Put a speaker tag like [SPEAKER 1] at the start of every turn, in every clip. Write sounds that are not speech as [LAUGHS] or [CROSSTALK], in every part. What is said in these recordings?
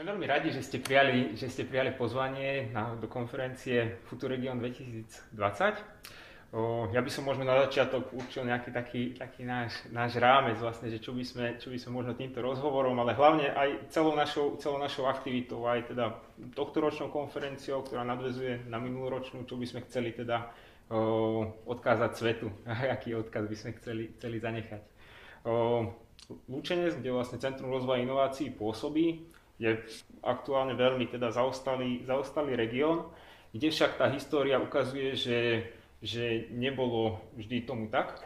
[SPEAKER 1] Sme veľmi radi, že ste prijali, že ste prijali pozvanie na, do konferencie Futuregion 2020. O, ja by som možno na začiatok určil nejaký taký, taký náš, náš rámec, vlastne, že čo by, sme, čo by sme možno týmto rozhovorom, ale hlavne aj celou našou, celou našou aktivitou, aj teda tohto ročnou konferenciou, ktorá nadvezuje na minuloročnú, čo by sme chceli teda o, odkázať svetu, [LAUGHS] aký odkaz by sme chceli, chceli zanechať. O, Lučenec, kde vlastne Centrum rozvoja inovácií pôsobí, je aktuálne veľmi teda zaostalý, zaostalý región, kde však tá história ukazuje, že, že nebolo vždy tomu tak.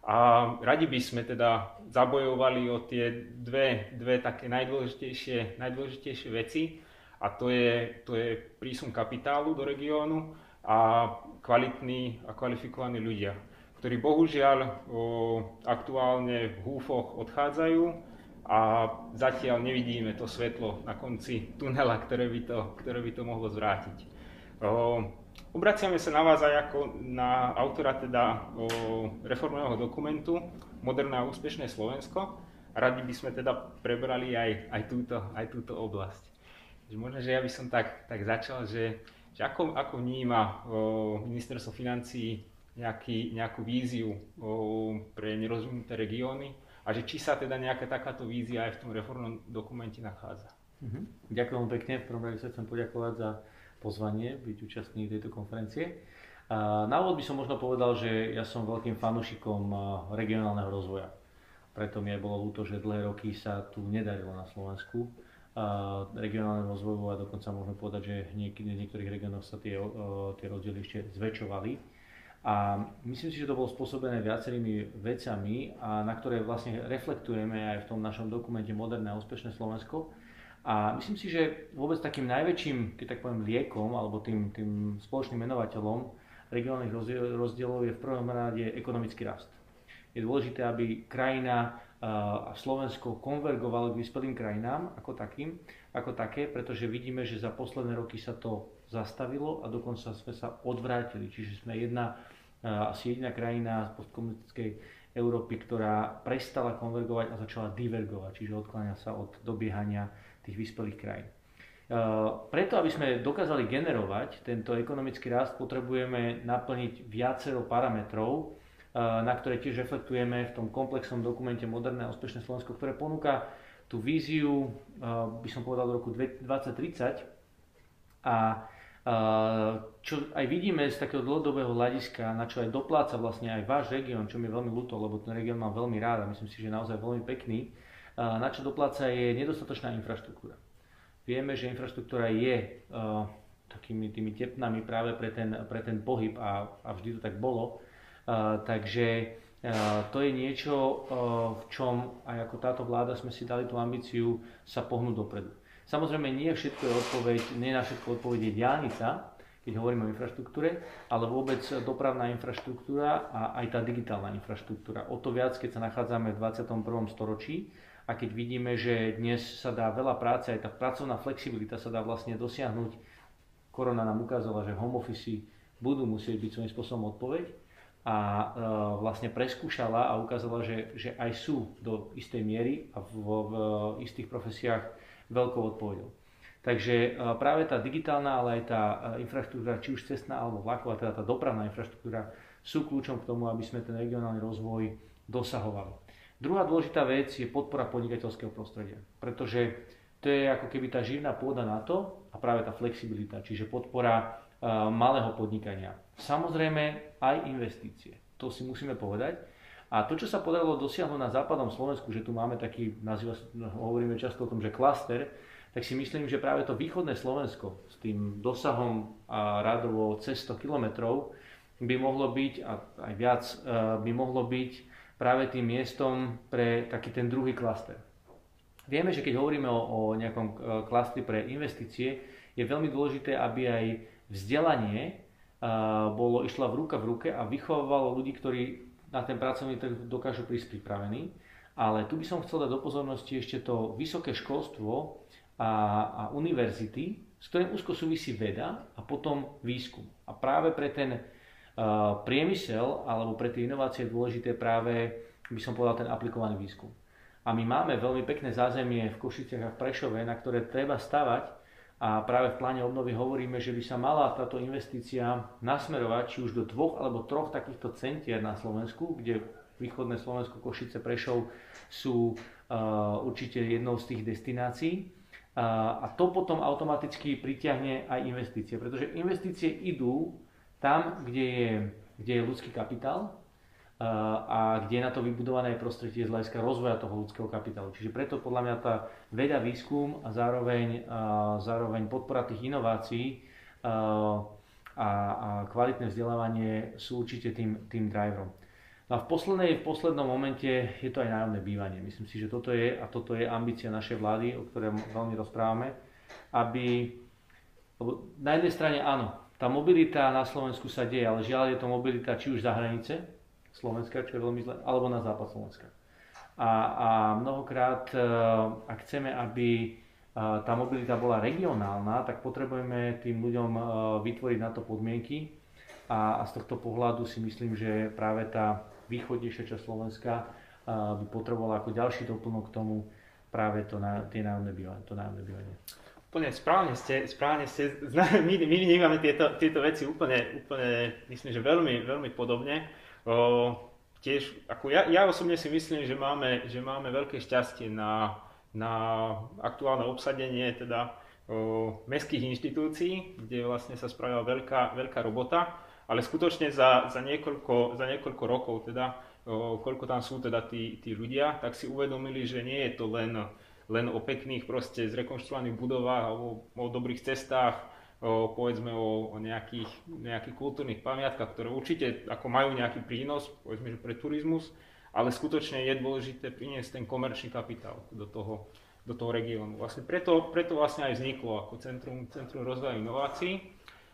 [SPEAKER 1] A radi by sme teda zabojovali o tie dve, dve také najdôležitejšie, najdôležitejšie veci a to je, to je prísun kapitálu do regiónu a kvalitní a kvalifikovaní ľudia, ktorí bohužiaľ o, aktuálne v húfoch odchádzajú a zatiaľ nevidíme to svetlo na konci tunela, ktoré by to, ktoré by to mohlo zvrátiť. Obraciame sa na vás aj ako na autora teda reformného dokumentu Moderné a úspešné Slovensko. Radi by sme teda prebrali aj, aj, túto, aj túto oblasť. Možno, že ja by som tak, tak začal, že, že ako, ako vníma o, ministerstvo financí nejaký, nejakú víziu o, pre nerozvinuté regióny, a že či sa teda nejaká takáto vízia aj v tom reformnom dokumente nachádza.
[SPEAKER 2] Uh-huh. Ďakujem pekne. V prvom rade sa chcem poďakovať za pozvanie byť účastný tejto konferencie. A na úvod by som možno povedal, že ja som veľkým fanúšikom regionálneho rozvoja. Preto mi aj bolo ľúto, že dlhé roky sa tu nedarilo na Slovensku regionálne rozvoju a dokonca môžeme povedať, že v niektorých regiónoch sa tie, tie rozdiely ešte zväčšovali. A myslím si, že to bolo spôsobené viacerými vecami, a na ktoré vlastne reflektujeme aj v tom našom dokumente Moderné a úspešné Slovensko. A myslím si, že vôbec takým najväčším, keď tak poviem, liekom alebo tým, tým spoločným menovateľom regionálnych rozdielov je v prvom rade ekonomický rast. Je dôležité, aby krajina a Slovensko konvergovalo k vyspelým krajinám ako, takým, ako také, pretože vidíme, že za posledné roky sa to zastavilo a dokonca sme sa odvrátili. Čiže sme jedna asi jediná krajina z postkomunistickej Európy, ktorá prestala konvergovať a začala divergovať, čiže odkláňa sa od dobiehania tých vyspelých krajín. Preto, aby sme dokázali generovať tento ekonomický rast, potrebujeme naplniť viacero parametrov, na ktoré tiež reflektujeme v tom komplexnom dokumente Moderné a úspešné Slovensko, ktoré ponúka tú víziu, by som povedal, do roku 2030 a čo aj vidíme z takého dlhodobého hľadiska, na čo aj dopláca vlastne aj váš región, čo mi je veľmi ľúto, lebo ten región mám veľmi rád a myslím si, že je naozaj veľmi pekný, na čo dopláca je nedostatočná infraštruktúra. Vieme, že infraštruktúra je uh, takými tými tepnami práve pre ten, pre ten pohyb a, a vždy to tak bolo. Uh, takže uh, to je niečo, v čom aj ako táto vláda sme si dali tú ambíciu sa pohnúť dopredu. Samozrejme, nie všetko je odpoveď, nie na všetko odpoveď je diálnica, keď hovoríme o infraštruktúre, ale vôbec dopravná infraštruktúra a aj tá digitálna infraštruktúra. O to viac, keď sa nachádzame v 21. storočí a keď vidíme, že dnes sa dá veľa práce, aj tá pracovná flexibilita sa dá vlastne dosiahnuť. Korona nám ukázala, že home office budú musieť byť svojím spôsobom odpoveď a e, vlastne preskúšala a ukázala, že, že aj sú do istej miery a v, v istých profesiách veľkou odpovedou. Takže e, práve tá digitálna, ale aj tá e, infraštruktúra, či už cestná alebo vlaková, teda tá dopravná infraštruktúra, sú kľúčom k tomu, aby sme ten regionálny rozvoj dosahovali. Druhá dôležitá vec je podpora podnikateľského prostredia, pretože to je ako keby tá živná pôda na to a práve tá flexibilita, čiže podpora uh, malého podnikania. Samozrejme aj investície, to si musíme povedať. A to, čo sa podarilo dosiahnuť na západnom Slovensku, že tu máme taký, nazýva, hovoríme často o tom, že klaster, tak si myslím, že práve to východné Slovensko s tým dosahom a rádovo cez 100 kilometrov by mohlo byť, a aj viac, e, by mohlo byť práve tým miestom pre taký ten druhý klaster. Vieme, že keď hovoríme o, o nejakom e, klastri pre investície, je veľmi dôležité, aby aj vzdelanie e, bolo išla v ruka v ruke a vychovávalo ľudí, ktorí na ten pracovný trh dokážu prísť pripravení. Ale tu by som chcel dať do pozornosti ešte to vysoké školstvo a, a univerzity, s ktorým úzko súvisí veda a potom výskum. A práve pre ten uh, priemysel alebo pre tie inovácie je dôležité práve, by som povedal, ten aplikovaný výskum. A my máme veľmi pekné zázemie v Košiciach a v Prešove, na ktoré treba stavať a práve v pláne obnovy hovoríme, že by sa mala táto investícia nasmerovať či už do dvoch alebo troch takýchto centier na Slovensku, kde východné Slovensko, Košice, Prešov sú uh, určite jednou z tých destinácií. Uh, a to potom automaticky pritiahne aj investície, pretože investície idú tam, kde je, kde je ľudský kapitál, a kde je na to vybudované prostredie z hľadiska rozvoja toho ľudského kapitálu. Čiže preto podľa mňa tá veda, výskum a zároveň, zároveň podpora tých inovácií a, a kvalitné vzdelávanie sú určite tým, tým driverom. No a v, poslednej, v poslednom momente je to aj nájomné bývanie. Myslím si, že toto je, a toto je ambícia našej vlády, o ktorej veľmi rozprávame, aby, lebo na jednej strane áno, tá mobilita na Slovensku sa deje, ale žiaľ je to mobilita či už za hranice, Slovenska, čo je veľmi zle, alebo na západ Slovenska. A, a mnohokrát, e, ak chceme, aby e, tá mobilita bola regionálna, tak potrebujeme tým ľuďom e, vytvoriť na to podmienky a, a z tohto pohľadu si myslím, že práve tá východnejšia časť Slovenska by potrebovala ako ďalší doplnok k tomu práve to na, tie nájomné bývanie, to nájomné bývanie.
[SPEAKER 1] Úplne správne ste, správne ste, [LAUGHS] my, my vnímame tieto, tieto veci úplne, úplne, myslím, že veľmi, veľmi podobne. O, tiež, ako ja, ja osobne si myslím, že máme, že máme veľké šťastie na, na aktuálne obsadenie teda o, mestských inštitúcií, kde vlastne sa spravila veľká, veľká robota, ale skutočne za, za, niekoľko, za niekoľko rokov teda, o, koľko tam sú teda tí, tí ľudia, tak si uvedomili, že nie je to len, len o pekných proste zrekonštruovaných budovách alebo o dobrých cestách, o, povedzme o, o nejakých, nejakých kultúrnych pamiatkách, ktoré určite ako majú nejaký prínos, povedzme, že pre turizmus, ale skutočne je dôležité priniesť ten komerčný kapitál do toho, do toho regiónu. Vlastne preto, preto vlastne aj vzniklo ako Centrum, Centrum rozvoja inovácií,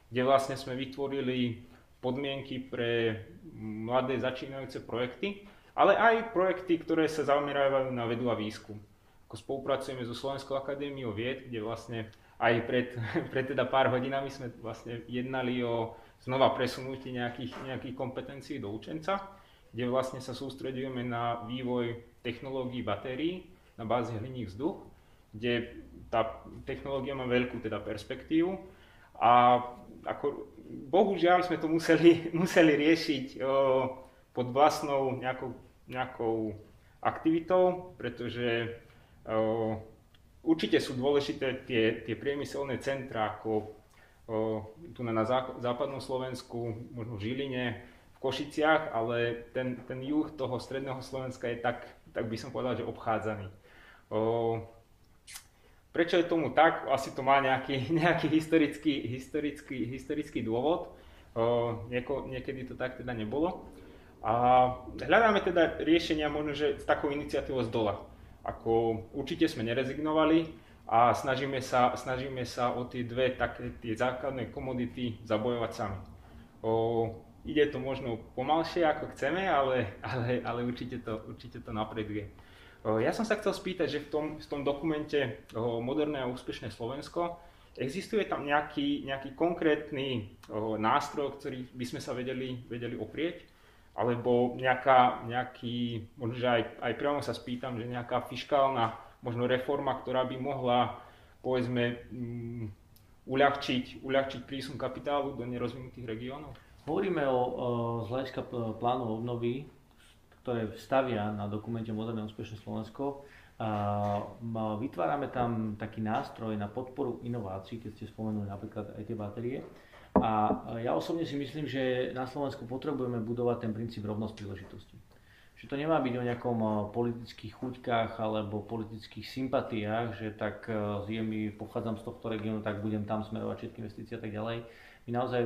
[SPEAKER 1] kde vlastne sme vytvorili podmienky pre mladé začínajúce projekty, ale aj projekty, ktoré sa zamerajú na vedu a výskum. Ako spolupracujeme so Slovenskou akadémiou vied, kde vlastne aj pred, [LAUGHS] pred teda pár hodinami sme vlastne jednali o znova presunutí nejakých, nejakých kompetencií do učenca, kde vlastne sa sústredujeme na vývoj technológií batérií na báze hliník vzduch, kde tá technológia má veľkú teda perspektívu. A ako, bohužiaľ sme to museli, [LAUGHS] museli riešiť o, pod vlastnou nejakou, nejakou aktivitou, pretože o, Určite sú dôležité tie, tie priemyselné centra, ako o, tu na, na západnom Slovensku, možno v Žiline, v Košiciach, ale ten, ten juh toho stredného Slovenska je tak, tak by som povedal, že obchádzaný. O, prečo je tomu tak? Asi to má nejaký, [LAUGHS] nejaký historický, historický, historický dôvod. O, nieko, niekedy to tak teda nebolo. A hľadáme teda riešenia možno, že s takou iniciatívou z dola ako určite sme nerezignovali a snažíme sa, snažíme sa o tie dve také tie základné komodity zabojovať sami. O, ide to možno pomalšie ako chceme, ale, ale, ale určite, to, určite to napreduje. Ja som sa chcel spýtať, že v tom, v tom dokumente o, Moderné a úspešné Slovensko existuje tam nejaký, nejaký konkrétny o, nástroj, ktorý by sme sa vedeli, vedeli oprieť? Alebo nejaká, nejaký, možno aj, aj priamo sa spýtam, že nejaká fiskálna možno reforma, ktorá by mohla povedzme um, uľahčiť, uľahčiť prísun kapitálu do nerozvinutých regiónov?
[SPEAKER 2] Hovoríme o, o z hľadiska plánov obnovy, ktoré stavia na dokumente Moderné úspešné Slovensko. Vytvárame tam taký nástroj na podporu inovácií, keď ste spomenuli napríklad aj tie batérie. A ja osobne si myslím, že na Slovensku potrebujeme budovať ten princíp rovnosť príležitosti. Že to nemá byť o nejakom politických chuťkách alebo politických sympatiách, že tak je mi, pochádzam z tohto regiónu, tak budem tam smerovať všetky investície a tak ďalej. My naozaj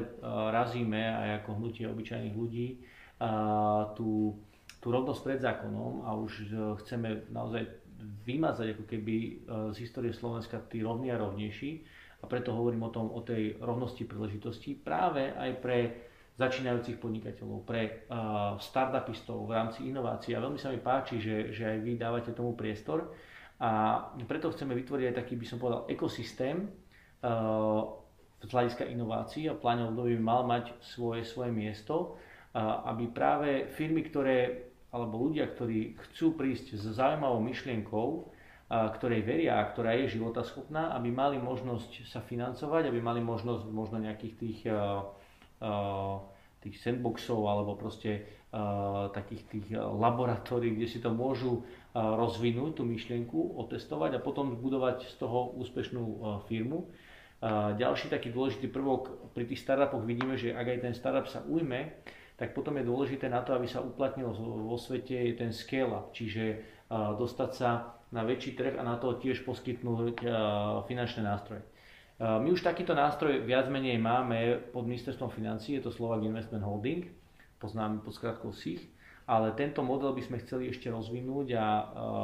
[SPEAKER 2] razíme aj ako hnutie obyčajných ľudí tú, tú rovnosť pred zákonom a už chceme naozaj vymazať ako keby z histórie Slovenska tí rovní a rovnejší a preto hovorím o tom, o tej rovnosti príležitostí práve aj pre začínajúcich podnikateľov, pre uh, startupistov v rámci inovácií. A veľmi sa mi páči, že, že aj vy dávate tomu priestor. A preto chceme vytvoriť aj taký, by som povedal, ekosystém uh, z hľadiska inovácií a pláne období mal mať svoje, svoje miesto, uh, aby práve firmy, ktoré alebo ľudia, ktorí chcú prísť s zaujímavou myšlienkou, ktorej veria a ktorá je životaschopná, aby mali možnosť sa financovať, aby mali možnosť možno nejakých tých, tých sandboxov alebo proste takých tých laboratórií, kde si to môžu rozvinúť, tú myšlienku, otestovať a potom budovať z toho úspešnú firmu. Ďalší taký dôležitý prvok pri tých startupoch vidíme, že ak aj ten startup sa ujme, tak potom je dôležité na to, aby sa uplatnil vo svete ten scale-up, čiže dostať sa na väčší trh a na to tiež poskytnúť finančné nástroje. My už takýto nástroj viac menej máme pod ministerstvom financí, je to Slovak Investment Holding, poznáme pod skratkou SIH, ale tento model by sme chceli ešte rozvinúť a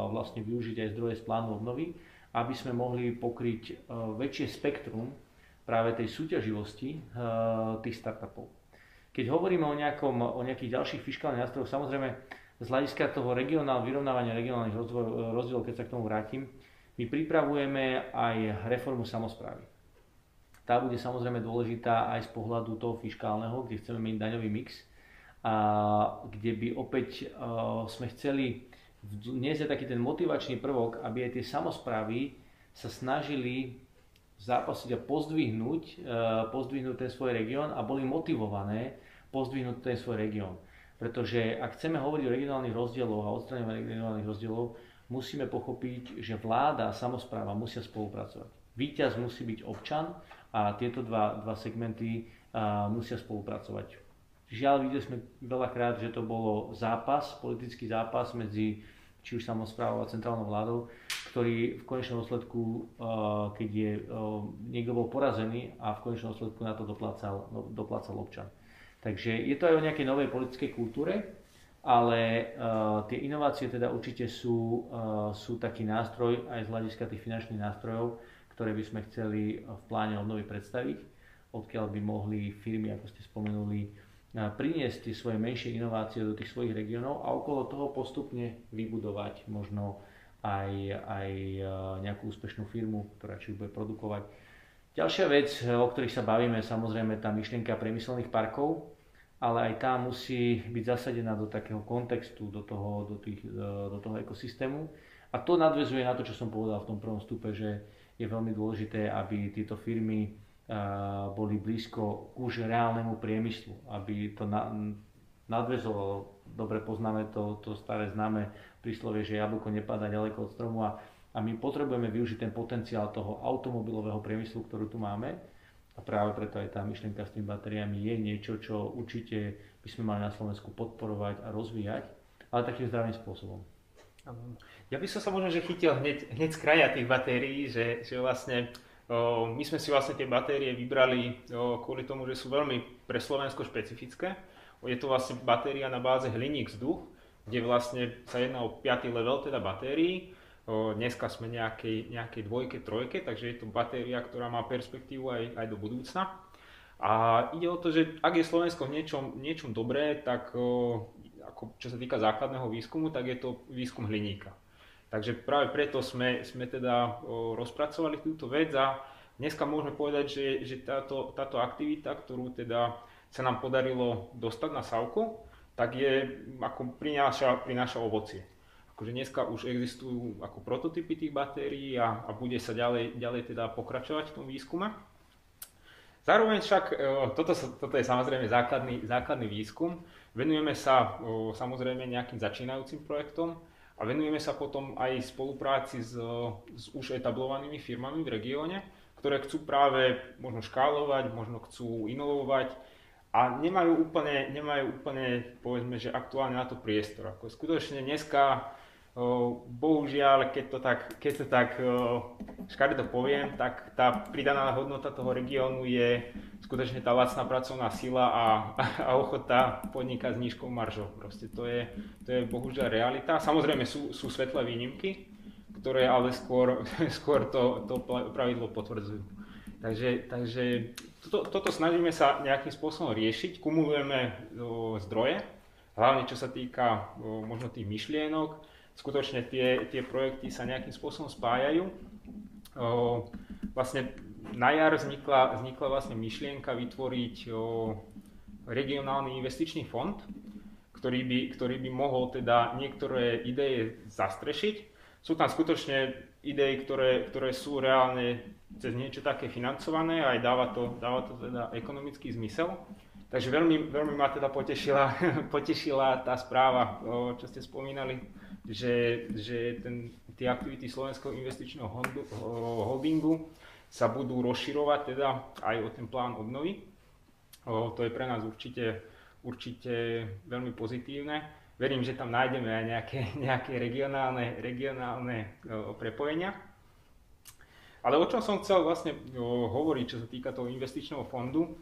[SPEAKER 2] vlastne využiť aj zdroje z plánu obnovy, aby sme mohli pokryť väčšie spektrum práve tej súťaživosti tých startupov. Keď hovoríme o, nejakom, o nejakých ďalších fiskálnych nástrojoch, samozrejme z hľadiska toho regionál, vyrovnávania regionálnych rozdielov, keď sa k tomu vrátim, my pripravujeme aj reformu samozprávy. Tá bude samozrejme dôležitá aj z pohľadu toho fiskálneho, kde chceme mať daňový mix, a kde by opäť uh, sme chceli vniesť taký ten motivačný prvok, aby aj tie samozprávy sa snažili zápasiť a pozdvihnúť, uh, pozdvihnúť ten svoj región a boli motivované pozdvihnúť ten svoj región. Pretože ak chceme hovoriť o regionálnych rozdieloch a odstraňovaní regionálnych rozdielov, musíme pochopiť, že vláda a samozpráva musia spolupracovať. Výťaz musí byť občan a tieto dva, dva segmenty a, musia spolupracovať. Žiaľ, videli sme veľakrát, že to bolo zápas, politický zápas medzi či už samozprávou a centrálnou vládou, ktorý v konečnom dôsledku, keď je, niekto bol porazený a v konečnom dôsledku na to doplácal, no, doplácal občan. Takže je to aj o nejakej novej politickej kultúre, ale uh, tie inovácie teda určite sú, sú taký nástroj aj z hľadiska tých finančných nástrojov, ktoré by sme chceli v pláne obnovy predstaviť, odkiaľ by mohli firmy, ako ste spomenuli, priniesť tie svoje menšie inovácie do tých svojich regiónov a okolo toho postupne vybudovať možno aj, aj nejakú úspešnú firmu, ktorá či bude produkovať. Ďalšia vec, o ktorých sa bavíme, samozrejme tá myšlienka priemyselných parkov, ale aj tá musí byť zasadená do takého kontextu, do toho, do, tých, e, do toho ekosystému. A to nadvezuje na to, čo som povedal v tom prvom stupe, že je veľmi dôležité, aby tieto firmy e, boli blízko už reálnemu priemyslu, aby to na, nadvezovalo. Dobre poznáme to, to staré známe príslovie, že jablko nepadá ďaleko od stromu a, a my potrebujeme využiť ten potenciál toho automobilového priemyslu, ktorú tu máme a práve preto aj tá myšlienka s tými batériami je niečo, čo určite by sme mali na Slovensku podporovať a rozvíjať, ale takým zdravým spôsobom.
[SPEAKER 1] Ja by som sa možno že chytil hneď, hneď z kraja tých batérií, že, že vlastne my sme si vlastne tie batérie vybrali kvôli tomu, že sú veľmi pre Slovensko špecifické. Je to vlastne batéria na báze hliník vzduch, kde vlastne sa jedná o 5. level teda batérií Dneska sme nejakej, nejakej dvojke, trojke, takže je to batéria, ktorá má perspektívu aj, aj do budúcna. A ide o to, že ak je Slovensko v niečom, niečom dobré, tak ako čo sa týka základného výskumu, tak je to výskum hliníka. Takže práve preto sme, sme teda rozpracovali túto vec a dneska môžeme povedať, že, že táto, táto aktivita, ktorú teda sa nám podarilo dostať na Savko, tak je, ako prináša, prináša ovocie. Akože dneska už existujú ako prototypy tých batérií a, a bude sa ďalej, ďalej teda pokračovať v tom výskume. Zároveň však, e, toto, toto je samozrejme základný, základný výskum, venujeme sa samozrejme nejakým začínajúcim projektom a venujeme sa potom aj spolupráci s, s už etablovanými firmami v regióne, ktoré chcú práve možno škálovať, možno chcú inovovať a nemajú úplne, nemajú úplne povedzme, že aktuálne na to priestor. Ako skutočne dneska Bohužiaľ, keď to tak, keď to tak škaredo poviem, tak tá pridaná hodnota toho regiónu je skutočne tá lacná pracovná sila a, a ochota podnikať s nízkou maržou. Proste to je, to je bohužiaľ realita. Samozrejme sú, sú svetlé výnimky, ktoré ale skôr, [LAUGHS] skôr to, to pravidlo potvrdzujú. Takže, takže toto, toto snažíme sa nejakým spôsobom riešiť, kumulujeme zdroje, hlavne čo sa týka možno tých myšlienok, skutočne tie, tie projekty sa nejakým spôsobom spájajú. O, vlastne na jar vznikla, vznikla vlastne myšlienka vytvoriť o, regionálny investičný fond, ktorý by, ktorý by mohol teda niektoré ideje zastrešiť. Sú tam skutočne idei, ktoré, ktoré sú reálne cez niečo také financované a aj dáva to, dáva to teda ekonomický zmysel. Takže veľmi, veľmi ma teda potešila, [LAUGHS] potešila tá správa, čo ste spomínali, že, že ten, tie aktivity Slovenského investičného holdingu sa budú rozširovať teda aj o ten plán obnovy. To je pre nás určite, určite veľmi pozitívne. Verím, že tam nájdeme aj nejaké, [LAUGHS] nejaké regionálne, regionálne prepojenia. Ale o čom som chcel vlastne hovoriť, čo sa týka toho investičného fondu,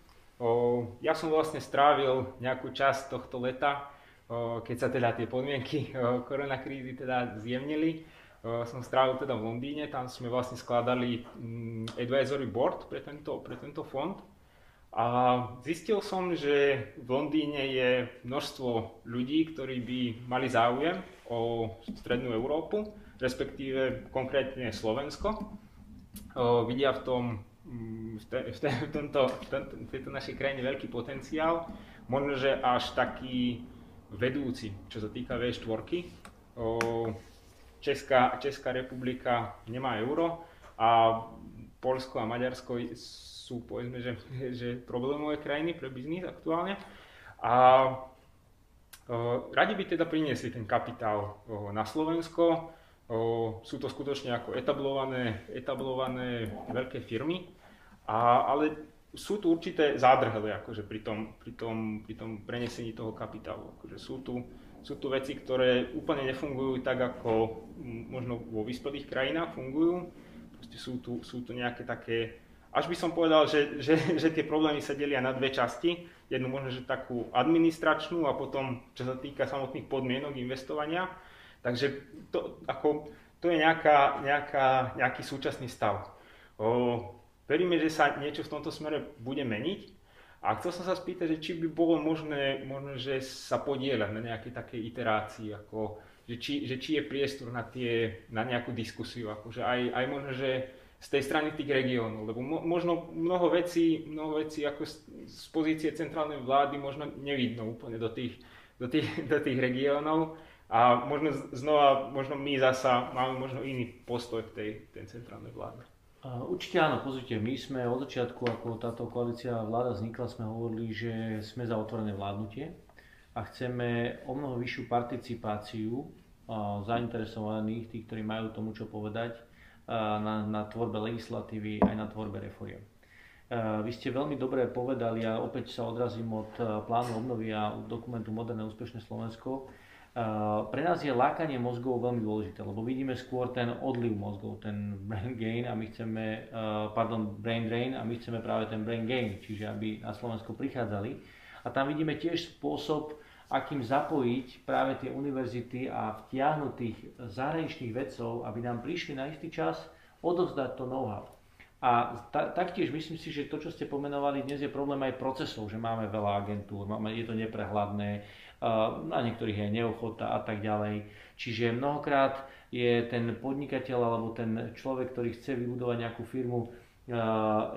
[SPEAKER 1] ja som vlastne strávil nejakú časť tohto leta, keď sa teda tie podmienky koronakrízy teda zjemnili, som strávil teda v Londýne, tam sme vlastne skladali mm, advisory board pre tento, pre tento fond. A zistil som, že v Londýne je množstvo ľudí, ktorí by mali záujem o strednú Európu, respektíve konkrétne Slovensko. Vidia v tom v, te, v, te, v, tomto, v, tento, v tejto našej krajine veľký potenciál, možno, že až taký vedúci, čo sa týka V4. O, Česká, Česká republika nemá euro a Polsko a Maďarsko sú povedzme, že, že problémové krajiny pre biznis aktuálne. A radi by teda priniesli ten kapitál na Slovensko. Sú to skutočne ako etablované, etablované veľké firmy, a, ale sú tu určité zádrhele akože pri, tom, pri, tom, pri tom prenesení toho kapitálu. Akože sú tu sú tu veci, ktoré úplne nefungujú tak, ako možno vo vyspelých krajinách fungujú. Proste sú tu, sú tu nejaké také, až by som povedal, že, že, že tie problémy sa delia na dve časti. Jednu možno, že takú administračnú a potom, čo sa týka samotných podmienok investovania. Takže to, ako, to je nejaká, nejaká, nejaký súčasný stav. O, veríme, že sa niečo v tomto smere bude meniť, a chcel som sa spýtať, že či by bolo možné, možno, že sa podieľať na nejakej takej iterácii, ako, že, či, že či je priestor na, tie, na nejakú diskusiu, akože aj, aj možno, že z tej strany tých regiónov, lebo mo, možno mnoho vecí, mnoho vecí ako z, z pozície centrálnej vlády možno nevidno úplne do tých, do tých, [LAUGHS] do tých regiónov a možno znova, možno my zasa máme možno iný postoj k tej, tej centrálnej vláde.
[SPEAKER 2] Určite áno, pozrite, my sme od začiatku, ako táto koalícia vláda vznikla, sme hovorili, že sme za otvorené vládnutie a chceme o mnoho vyššiu participáciu zainteresovaných, tých, ktorí majú tomu čo povedať, na, na tvorbe legislatívy aj na tvorbe reforiem. Vy ste veľmi dobre povedali a opäť sa odrazím od plánu obnovy a dokumentu Moderné úspešné Slovensko, pre nás je lákanie mozgov veľmi dôležité, lebo vidíme skôr ten odliv mozgov, ten brain gain a my chceme, eh, pardon, brain drain a my chceme práve ten brain gain, čiže aby na Slovensko prichádzali. A tam vidíme tiež spôsob, akým zapojiť práve tie univerzity a vtiahnuť tých zahraničných vedcov, aby nám prišli na istý čas odovzdať to know-how. A ta, taktiež myslím si, že to, čo ste pomenovali, dnes je problém aj procesov, že máme veľa agentúr, máme, je to neprehľadné, na niektorých je neochota a tak ďalej. Čiže mnohokrát je ten podnikateľ alebo ten človek, ktorý chce vybudovať nejakú firmu,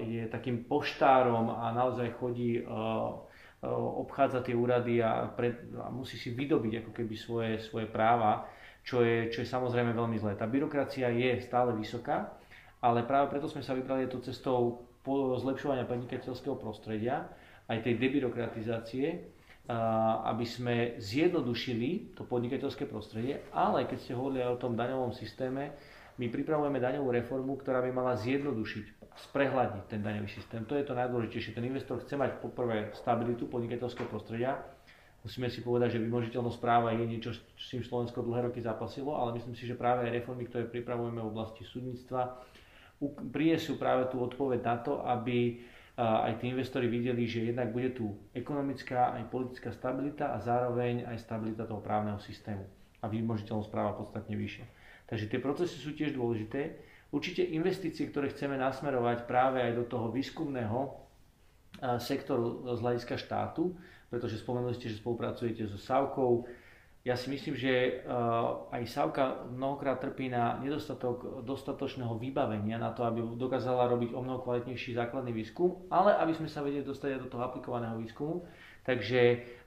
[SPEAKER 2] je takým poštárom a naozaj chodí obchádza tie úrady a, pred, a musí si vydobiť ako keby svoje, svoje práva, čo je, čo je samozrejme veľmi zlé. Tá byrokracia je stále vysoká, ale práve preto sme sa vybrali to cestou zlepšovania podnikateľského prostredia, aj tej debyrokratizácie, aby sme zjednodušili to podnikateľské prostredie, ale keď ste hovorili aj o tom daňovom systéme, my pripravujeme daňovú reformu, ktorá by mala zjednodušiť, sprehľadniť ten daňový systém. To je to najdôležitejšie. Ten investor chce mať poprvé stabilitu podnikateľského prostredia. Musíme si povedať, že vymožiteľnosť práva je niečo, s čím Slovensko dlhé roky zapasilo, ale myslím si, že práve reformy, ktoré pripravujeme v oblasti súdnictva, prinesú práve tú odpoveď na to, aby aj tí investori videli, že jednak bude tu ekonomická aj politická stabilita a zároveň aj stabilita toho právneho systému a vymožiteľnosť práva podstatne vyššia. Takže tie procesy sú tiež dôležité. Určite investície, ktoré chceme nasmerovať práve aj do toho výskumného sektoru z hľadiska štátu, pretože spomenuli ste, že spolupracujete so SAVkou. Ja si myslím, že uh, aj Savka mnohokrát trpí na nedostatok dostatočného vybavenia na to, aby dokázala robiť o mnoho kvalitnejší základný výskum, ale aby sme sa vedeli dostať aj do toho aplikovaného výskumu. Takže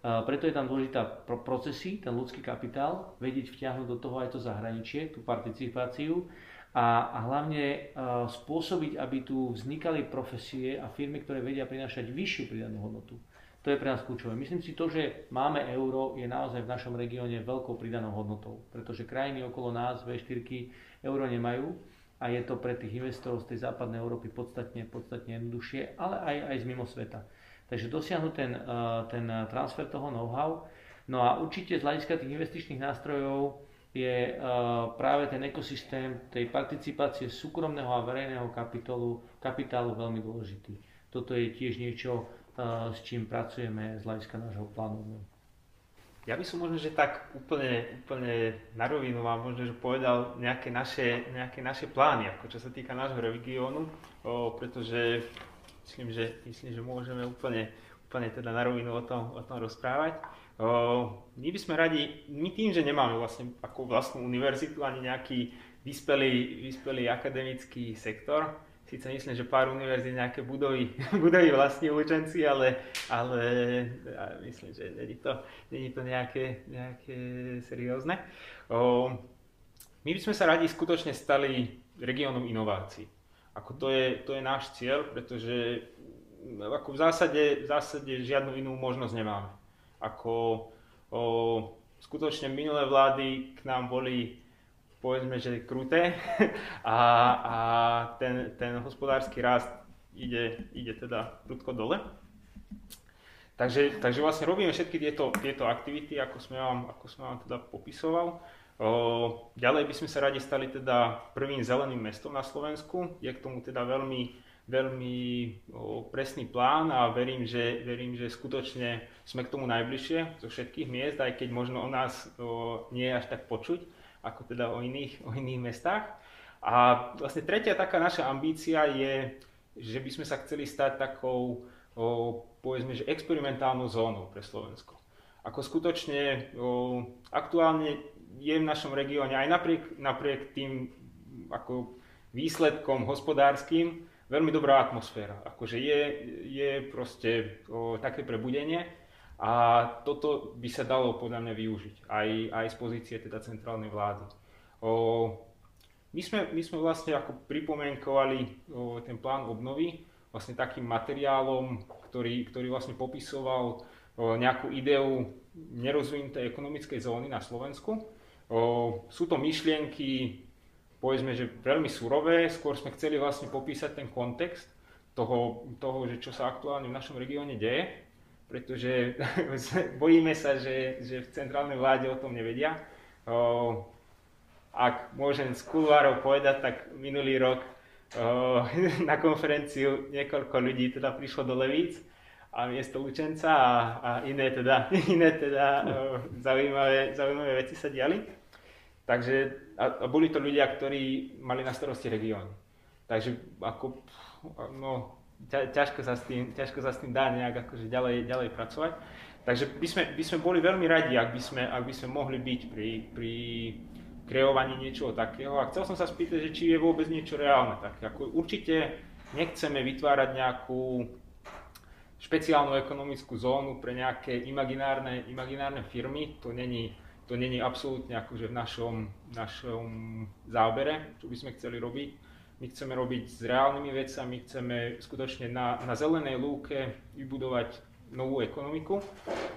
[SPEAKER 2] uh, preto je tam dôležitá pro procesy, ten ľudský kapitál, vedieť vtiahnuť do toho aj to zahraničie, tú participáciu a, a hlavne uh, spôsobiť, aby tu vznikali profesie a firmy, ktoré vedia prinášať vyššiu pridanú hodnotu. To je pre nás kľúčové. Myslím si, to, že máme euro, je naozaj v našom regióne veľkou pridanou hodnotou, pretože krajiny okolo nás, V4, euro nemajú a je to pre tých investorov z tej západnej Európy podstatne, podstatne jednoduchšie, ale aj, aj z mimo sveta. Takže dosiahnuť ten, eh, ten transfer toho know-how. No a určite z hľadiska tých investičných nástrojov je eh, práve ten ekosystém tej participácie súkromného a verejného kapitálu, kapitálu veľmi dôležitý. Toto je tiež niečo, s čím pracujeme z hľadiska nášho plánu.
[SPEAKER 1] Ja by som možno, že tak úplne, úplne na rovinu vám možno, že povedal nejaké naše, nejaké naše plány, ako čo sa týka nášho regiónu, pretože myslím, že, myslím, že môžeme úplne, úplne teda na rovinu o tom, o tom rozprávať. O, my by sme radi, my tým, že nemáme vlastne ako vlastnú univerzitu ani nejaký vyspelý, vyspelý akademický sektor, síce myslím, že pár univerzít nejaké budovy, [LAUGHS] budovy vlastní učenci, ale, ale myslím, že není to, není to nejaké, nejaké seriózne. O, my by sme sa radi skutočne stali regiónom inovácií. Ako to je, to je náš cieľ, pretože ako v zásade, v zásade žiadnu inú možnosť nemáme. Ako o, skutočne minulé vlády k nám boli povedzme, že kruté [LAUGHS] a, a ten, ten hospodársky rast ide, ide teda prudko dole. Takže, takže vlastne robíme všetky tieto, tieto aktivity, ako sme vám, ako sme vám teda popisoval. O, ďalej by sme sa radi stali teda prvým zeleným mestom na Slovensku. Je k tomu teda veľmi, veľmi o, presný plán a verím že, verím, že skutočne sme k tomu najbližšie zo všetkých miest, aj keď možno o nás o, nie je až tak počuť ako teda o iných, o iných mestách. A vlastne tretia taká naša ambícia je, že by sme sa chceli stať takou, o, povedzme, že experimentálnou zónou pre Slovensko. Ako skutočne o, aktuálne je v našom regióne aj napriek, napriek tým ako výsledkom hospodárskym veľmi dobrá atmosféra. Akože je, je proste o, také prebudenie a toto by sa dalo podľa mňa využiť aj, aj z pozície teda centrálnej vlády. O, my, sme, my sme vlastne ako pripomienkovali o, ten plán obnovy vlastne takým materiálom, ktorý, ktorý vlastne popisoval o, nejakú ideu nerozvinutej ekonomickej zóny na Slovensku. O, sú to myšlienky, povedzme, že veľmi surové, skôr sme chceli vlastne popísať ten kontext toho, toho že čo sa aktuálne v našom regióne deje pretože [LAUGHS] bojíme sa, že, že v centrálnej vláde o tom nevedia. O, ak môžem z kulvárov povedať, tak minulý rok o, [LAUGHS] na konferenciu niekoľko ľudí teda prišlo do Levíc a miesto Lučenca a, a iné teda, [LAUGHS] iné teda o, zaujímavé, zaujímavé veci sa diali. Takže a, a boli to ľudia, ktorí mali na starosti región. Takže ako, no, ťažko sa s tým, ťažko sa s tým dá nejak akože ďalej, ďalej pracovať. Takže by sme, by sme boli veľmi radi, ak by sme, ak by sme mohli byť pri, pri kreovaní niečoho takého. A chcel som sa spýtať, že či je vôbec niečo reálne také. Ako určite nechceme vytvárať nejakú špeciálnu ekonomickú zónu pre nejaké imaginárne, imaginárne firmy. To není, to není absolútne akože v našom, našom zábere, čo by sme chceli robiť my chceme robiť s reálnymi vecami, chceme skutočne na, na zelenej lúke vybudovať novú ekonomiku,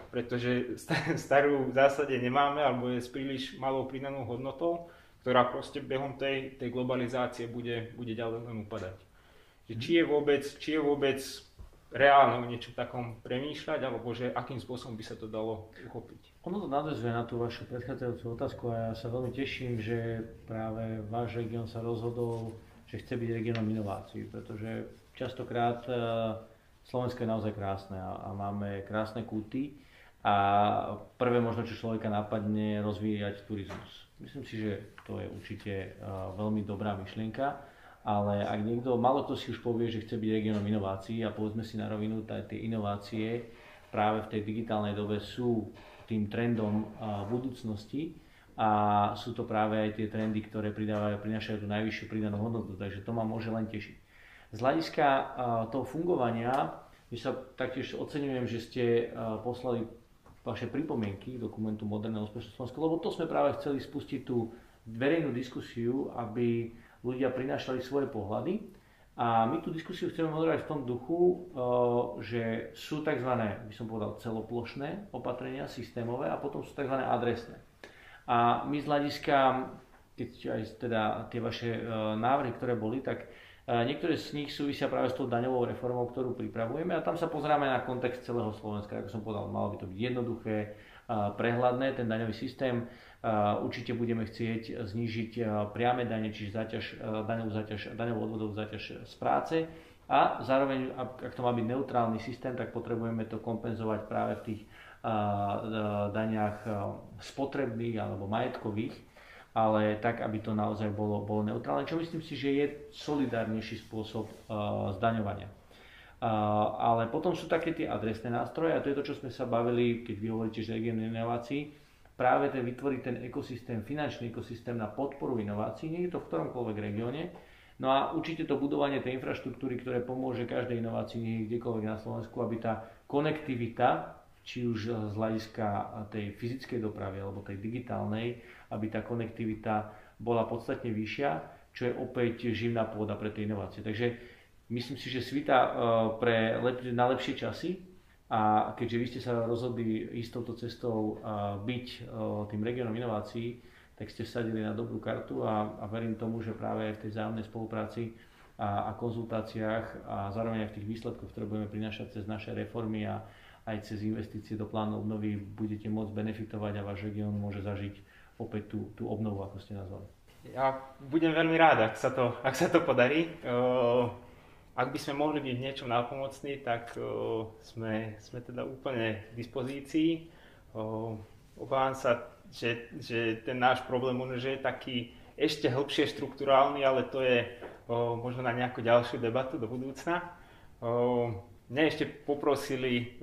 [SPEAKER 1] pretože starú v zásade nemáme alebo je s príliš malou pridanou hodnotou, ktorá proste behom tej, tej globalizácie bude, bude ďalej len upadať. Že či, je vôbec, či je vôbec reálne o niečom takom premýšľať, alebo že akým spôsobom by sa to dalo uchopiť.
[SPEAKER 2] Ono to nadvezuje na tú vašu predchádzajúcu otázku a ja sa veľmi teším, že práve váš región sa rozhodol že chce byť regionom inovácií, pretože častokrát e, Slovensko je naozaj krásne a, a máme krásne kúty a prvé možno, čo človeka napadne, rozvíjať turizmus. Myslím si, že to je určite e, veľmi dobrá myšlienka, ale ak niekto, malo kto si už povie, že chce byť regionom inovácií a povedzme si na rovinu, tie inovácie práve v tej digitálnej dobe sú tým trendom budúcnosti a sú to práve aj tie trendy, ktoré pridávajú, prinášajú tú najvyššiu pridanú hodnotu, takže to ma môže len tešiť. Z hľadiska toho fungovania, my sa taktiež oceňujem, že ste poslali vaše pripomienky k dokumentu Moderného úspešného Slovenska, lebo to sme práve chceli spustiť tú verejnú diskusiu, aby ľudia prinášali svoje pohľady. A my tú diskusiu chceme moderovať v tom duchu, že sú tzv. by som povedal, celoplošné opatrenia, systémové a potom sú tzv. adresné. A my z hľadiska, keď aj teda tie vaše e, návrhy, ktoré boli, tak e, niektoré z nich súvisia práve s tou daňovou reformou, ktorú pripravujeme a tam sa pozrieme na kontext celého Slovenska. Ako som povedal, malo by to byť jednoduché, e, prehľadné, ten daňový systém. Určite budeme chcieť znížiť priame dane, čiže záťaž, daňovú, záťaž, daňovú odvodovú záťaž z práce. A zároveň, ak to má byť neutrálny systém, tak potrebujeme to kompenzovať práve v tých daniach spotrebných alebo majetkových, ale tak, aby to naozaj bolo, bolo neutrálne, čo myslím si, že je solidárnejší spôsob zdaňovania. Ale potom sú také tie adresné nástroje a to je to, čo sme sa bavili, keď vy hovoríte, že region inovácií, práve ten vytvoriť ten ekosystém, finančný ekosystém na podporu inovácií, nie je to v ktoromkoľvek regióne, No a určite to budovanie tej infraštruktúry, ktoré pomôže každej inovácii kdekoľvek na Slovensku, aby tá konektivita či už z hľadiska tej fyzickej dopravy alebo tej digitálnej, aby tá konektivita bola podstatne vyššia, čo je opäť živná pôda pre tie inovácie. Takže myslím si, že svita e, pre lep- na lepšie časy a keďže vy ste sa rozhodli ísť touto cestou byť tým regiónom inovácií, tak ste vsadili na dobrú kartu a, a verím tomu, že práve v tej vzájomnej spolupráci a, a konzultáciách a zároveň aj v tých výsledkoch, ktoré budeme prinášať cez naše reformy a, aj cez investície do plánu obnovy budete môcť benefitovať a váš región môže zažiť opäť tú, tú obnovu, ako ste nazvali.
[SPEAKER 1] Ja budem veľmi rád, ak sa to, ak sa to podarí. Ak by sme mohli byť niečo nápomocní, tak sme, sme teda úplne k dispozícii. Obávam sa, že, že ten náš problém možno, že je taký ešte hĺbšie štruktúrálny, ale to je možno na nejakú ďalšiu debatu do budúcna mňa ešte poprosili,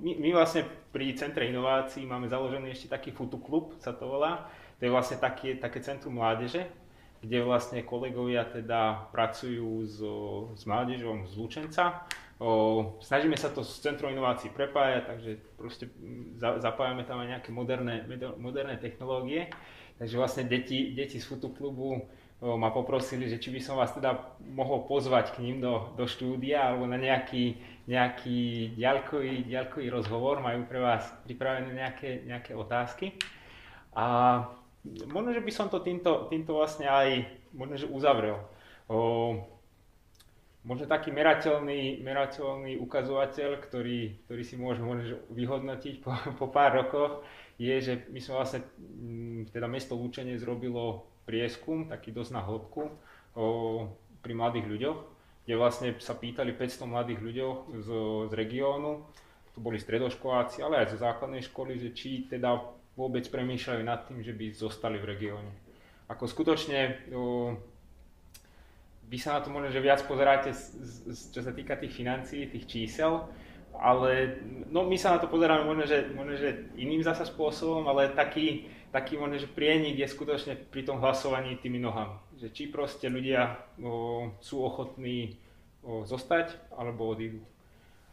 [SPEAKER 1] my, my vlastne pri Centre inovácií máme založený ešte taký fotoklub, sa to volá. To je vlastne také, také centrum mládeže, kde vlastne kolegovia teda pracujú s, s mládežom z Lučenca. Snažíme sa to s Centrom inovácií prepájať, takže proste za, zapájame tam aj nejaké moderné, moderné technológie. Takže vlastne deti, deti z fotoklubu ma poprosili, že či by som vás teda mohol pozvať k ním do, do štúdia alebo na nejaký, nejaký ďalkový, ďalkový rozhovor, majú pre vás pripravené nejaké, nejaké otázky. A možno, že by som to týmto, týmto vlastne aj možno, že uzavrel. O, možno taký merateľný, merateľný ukazovateľ, ktorý, ktorý si môžeme možno, vyhodnotiť po, po pár rokoch, je, že my sme vlastne, teda mesto Lúčenie zrobilo prieskum, taký dosť na hĺbku, o, pri mladých ľuďoch, kde vlastne sa pýtali 500 mladých ľuďoch z, z regiónu, tu boli stredoškoláci, ale aj zo základnej školy, že či teda vôbec premýšľajú nad tým, že by zostali v regióne. Ako skutočne o, vy sa na to možno, že viac pozeráte, čo sa týka tých financií, tých čísel, ale no, my sa na to pozeráme možno, že, možno, že iným zasa spôsobom, ale taký, taký možno, že prienik je skutočne pri tom hlasovaní tými nohami. Že či proste ľudia o, sú ochotní o, zostať alebo odídu.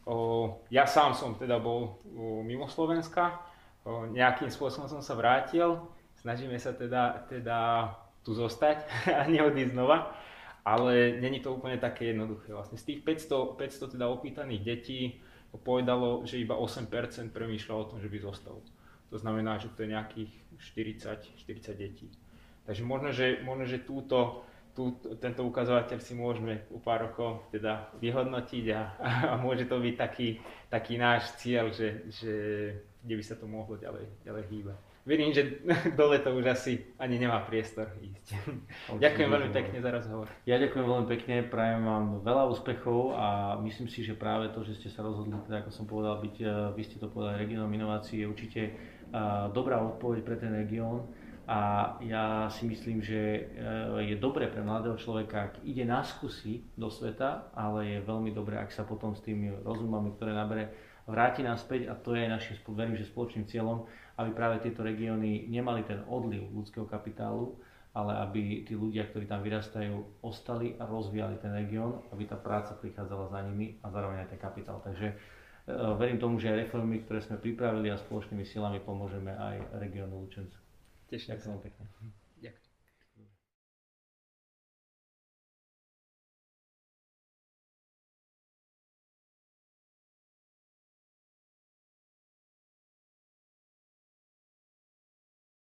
[SPEAKER 1] O, ja sám som teda bol o, mimo Slovenska, o, nejakým spôsobom som sa vrátil, snažíme sa teda, teda tu zostať [LAUGHS] a neodísť znova, ale není to úplne také jednoduché. Vlastne z tých 500, 500 teda opýtaných detí povedalo, že iba 8% premýšľalo o tom, že by zostal. To znamená, že to je nejakých 40, 40 detí. Takže možno, že, možno, že túto, tú, tento ukazovateľ si môžeme u pár rokov teda vyhodnotiť a, a môže to byť taký, taký náš cieľ, že, že kde by sa to mohlo ďalej, ďalej hýbať. Verím, že [LAUGHS] dole to už asi ani nemá priestor ísť. ďakujem veľmi pekne za rozhovor.
[SPEAKER 2] Ja ďakujem veľmi pekne, prajem vám veľa úspechov a myslím si, že práve to, že ste sa rozhodli, teda ako som povedal, byť, eh, vy ste to povedali, regionom inovácií je určite dobrá odpoveď pre ten región. A ja si myslím, že eh, je dobré pre mladého človeka, ak ide na skúsi do sveta, ale je veľmi dobré, ak sa potom s tými rozumami, ktoré nabere, vráti naspäť a to je našim, verím, že spoločným cieľom, aby práve tieto regióny nemali ten odliv ľudského kapitálu, ale aby tí ľudia, ktorí tam vyrastajú, ostali a rozvíjali ten región, aby tá práca prichádzala za nimi a zároveň aj ten kapitál. Takže e, verím tomu, že aj reformy, ktoré sme pripravili a spoločnými silami pomôžeme aj regiónu Lučenca.
[SPEAKER 1] Teším
[SPEAKER 2] Ďakujem pekne.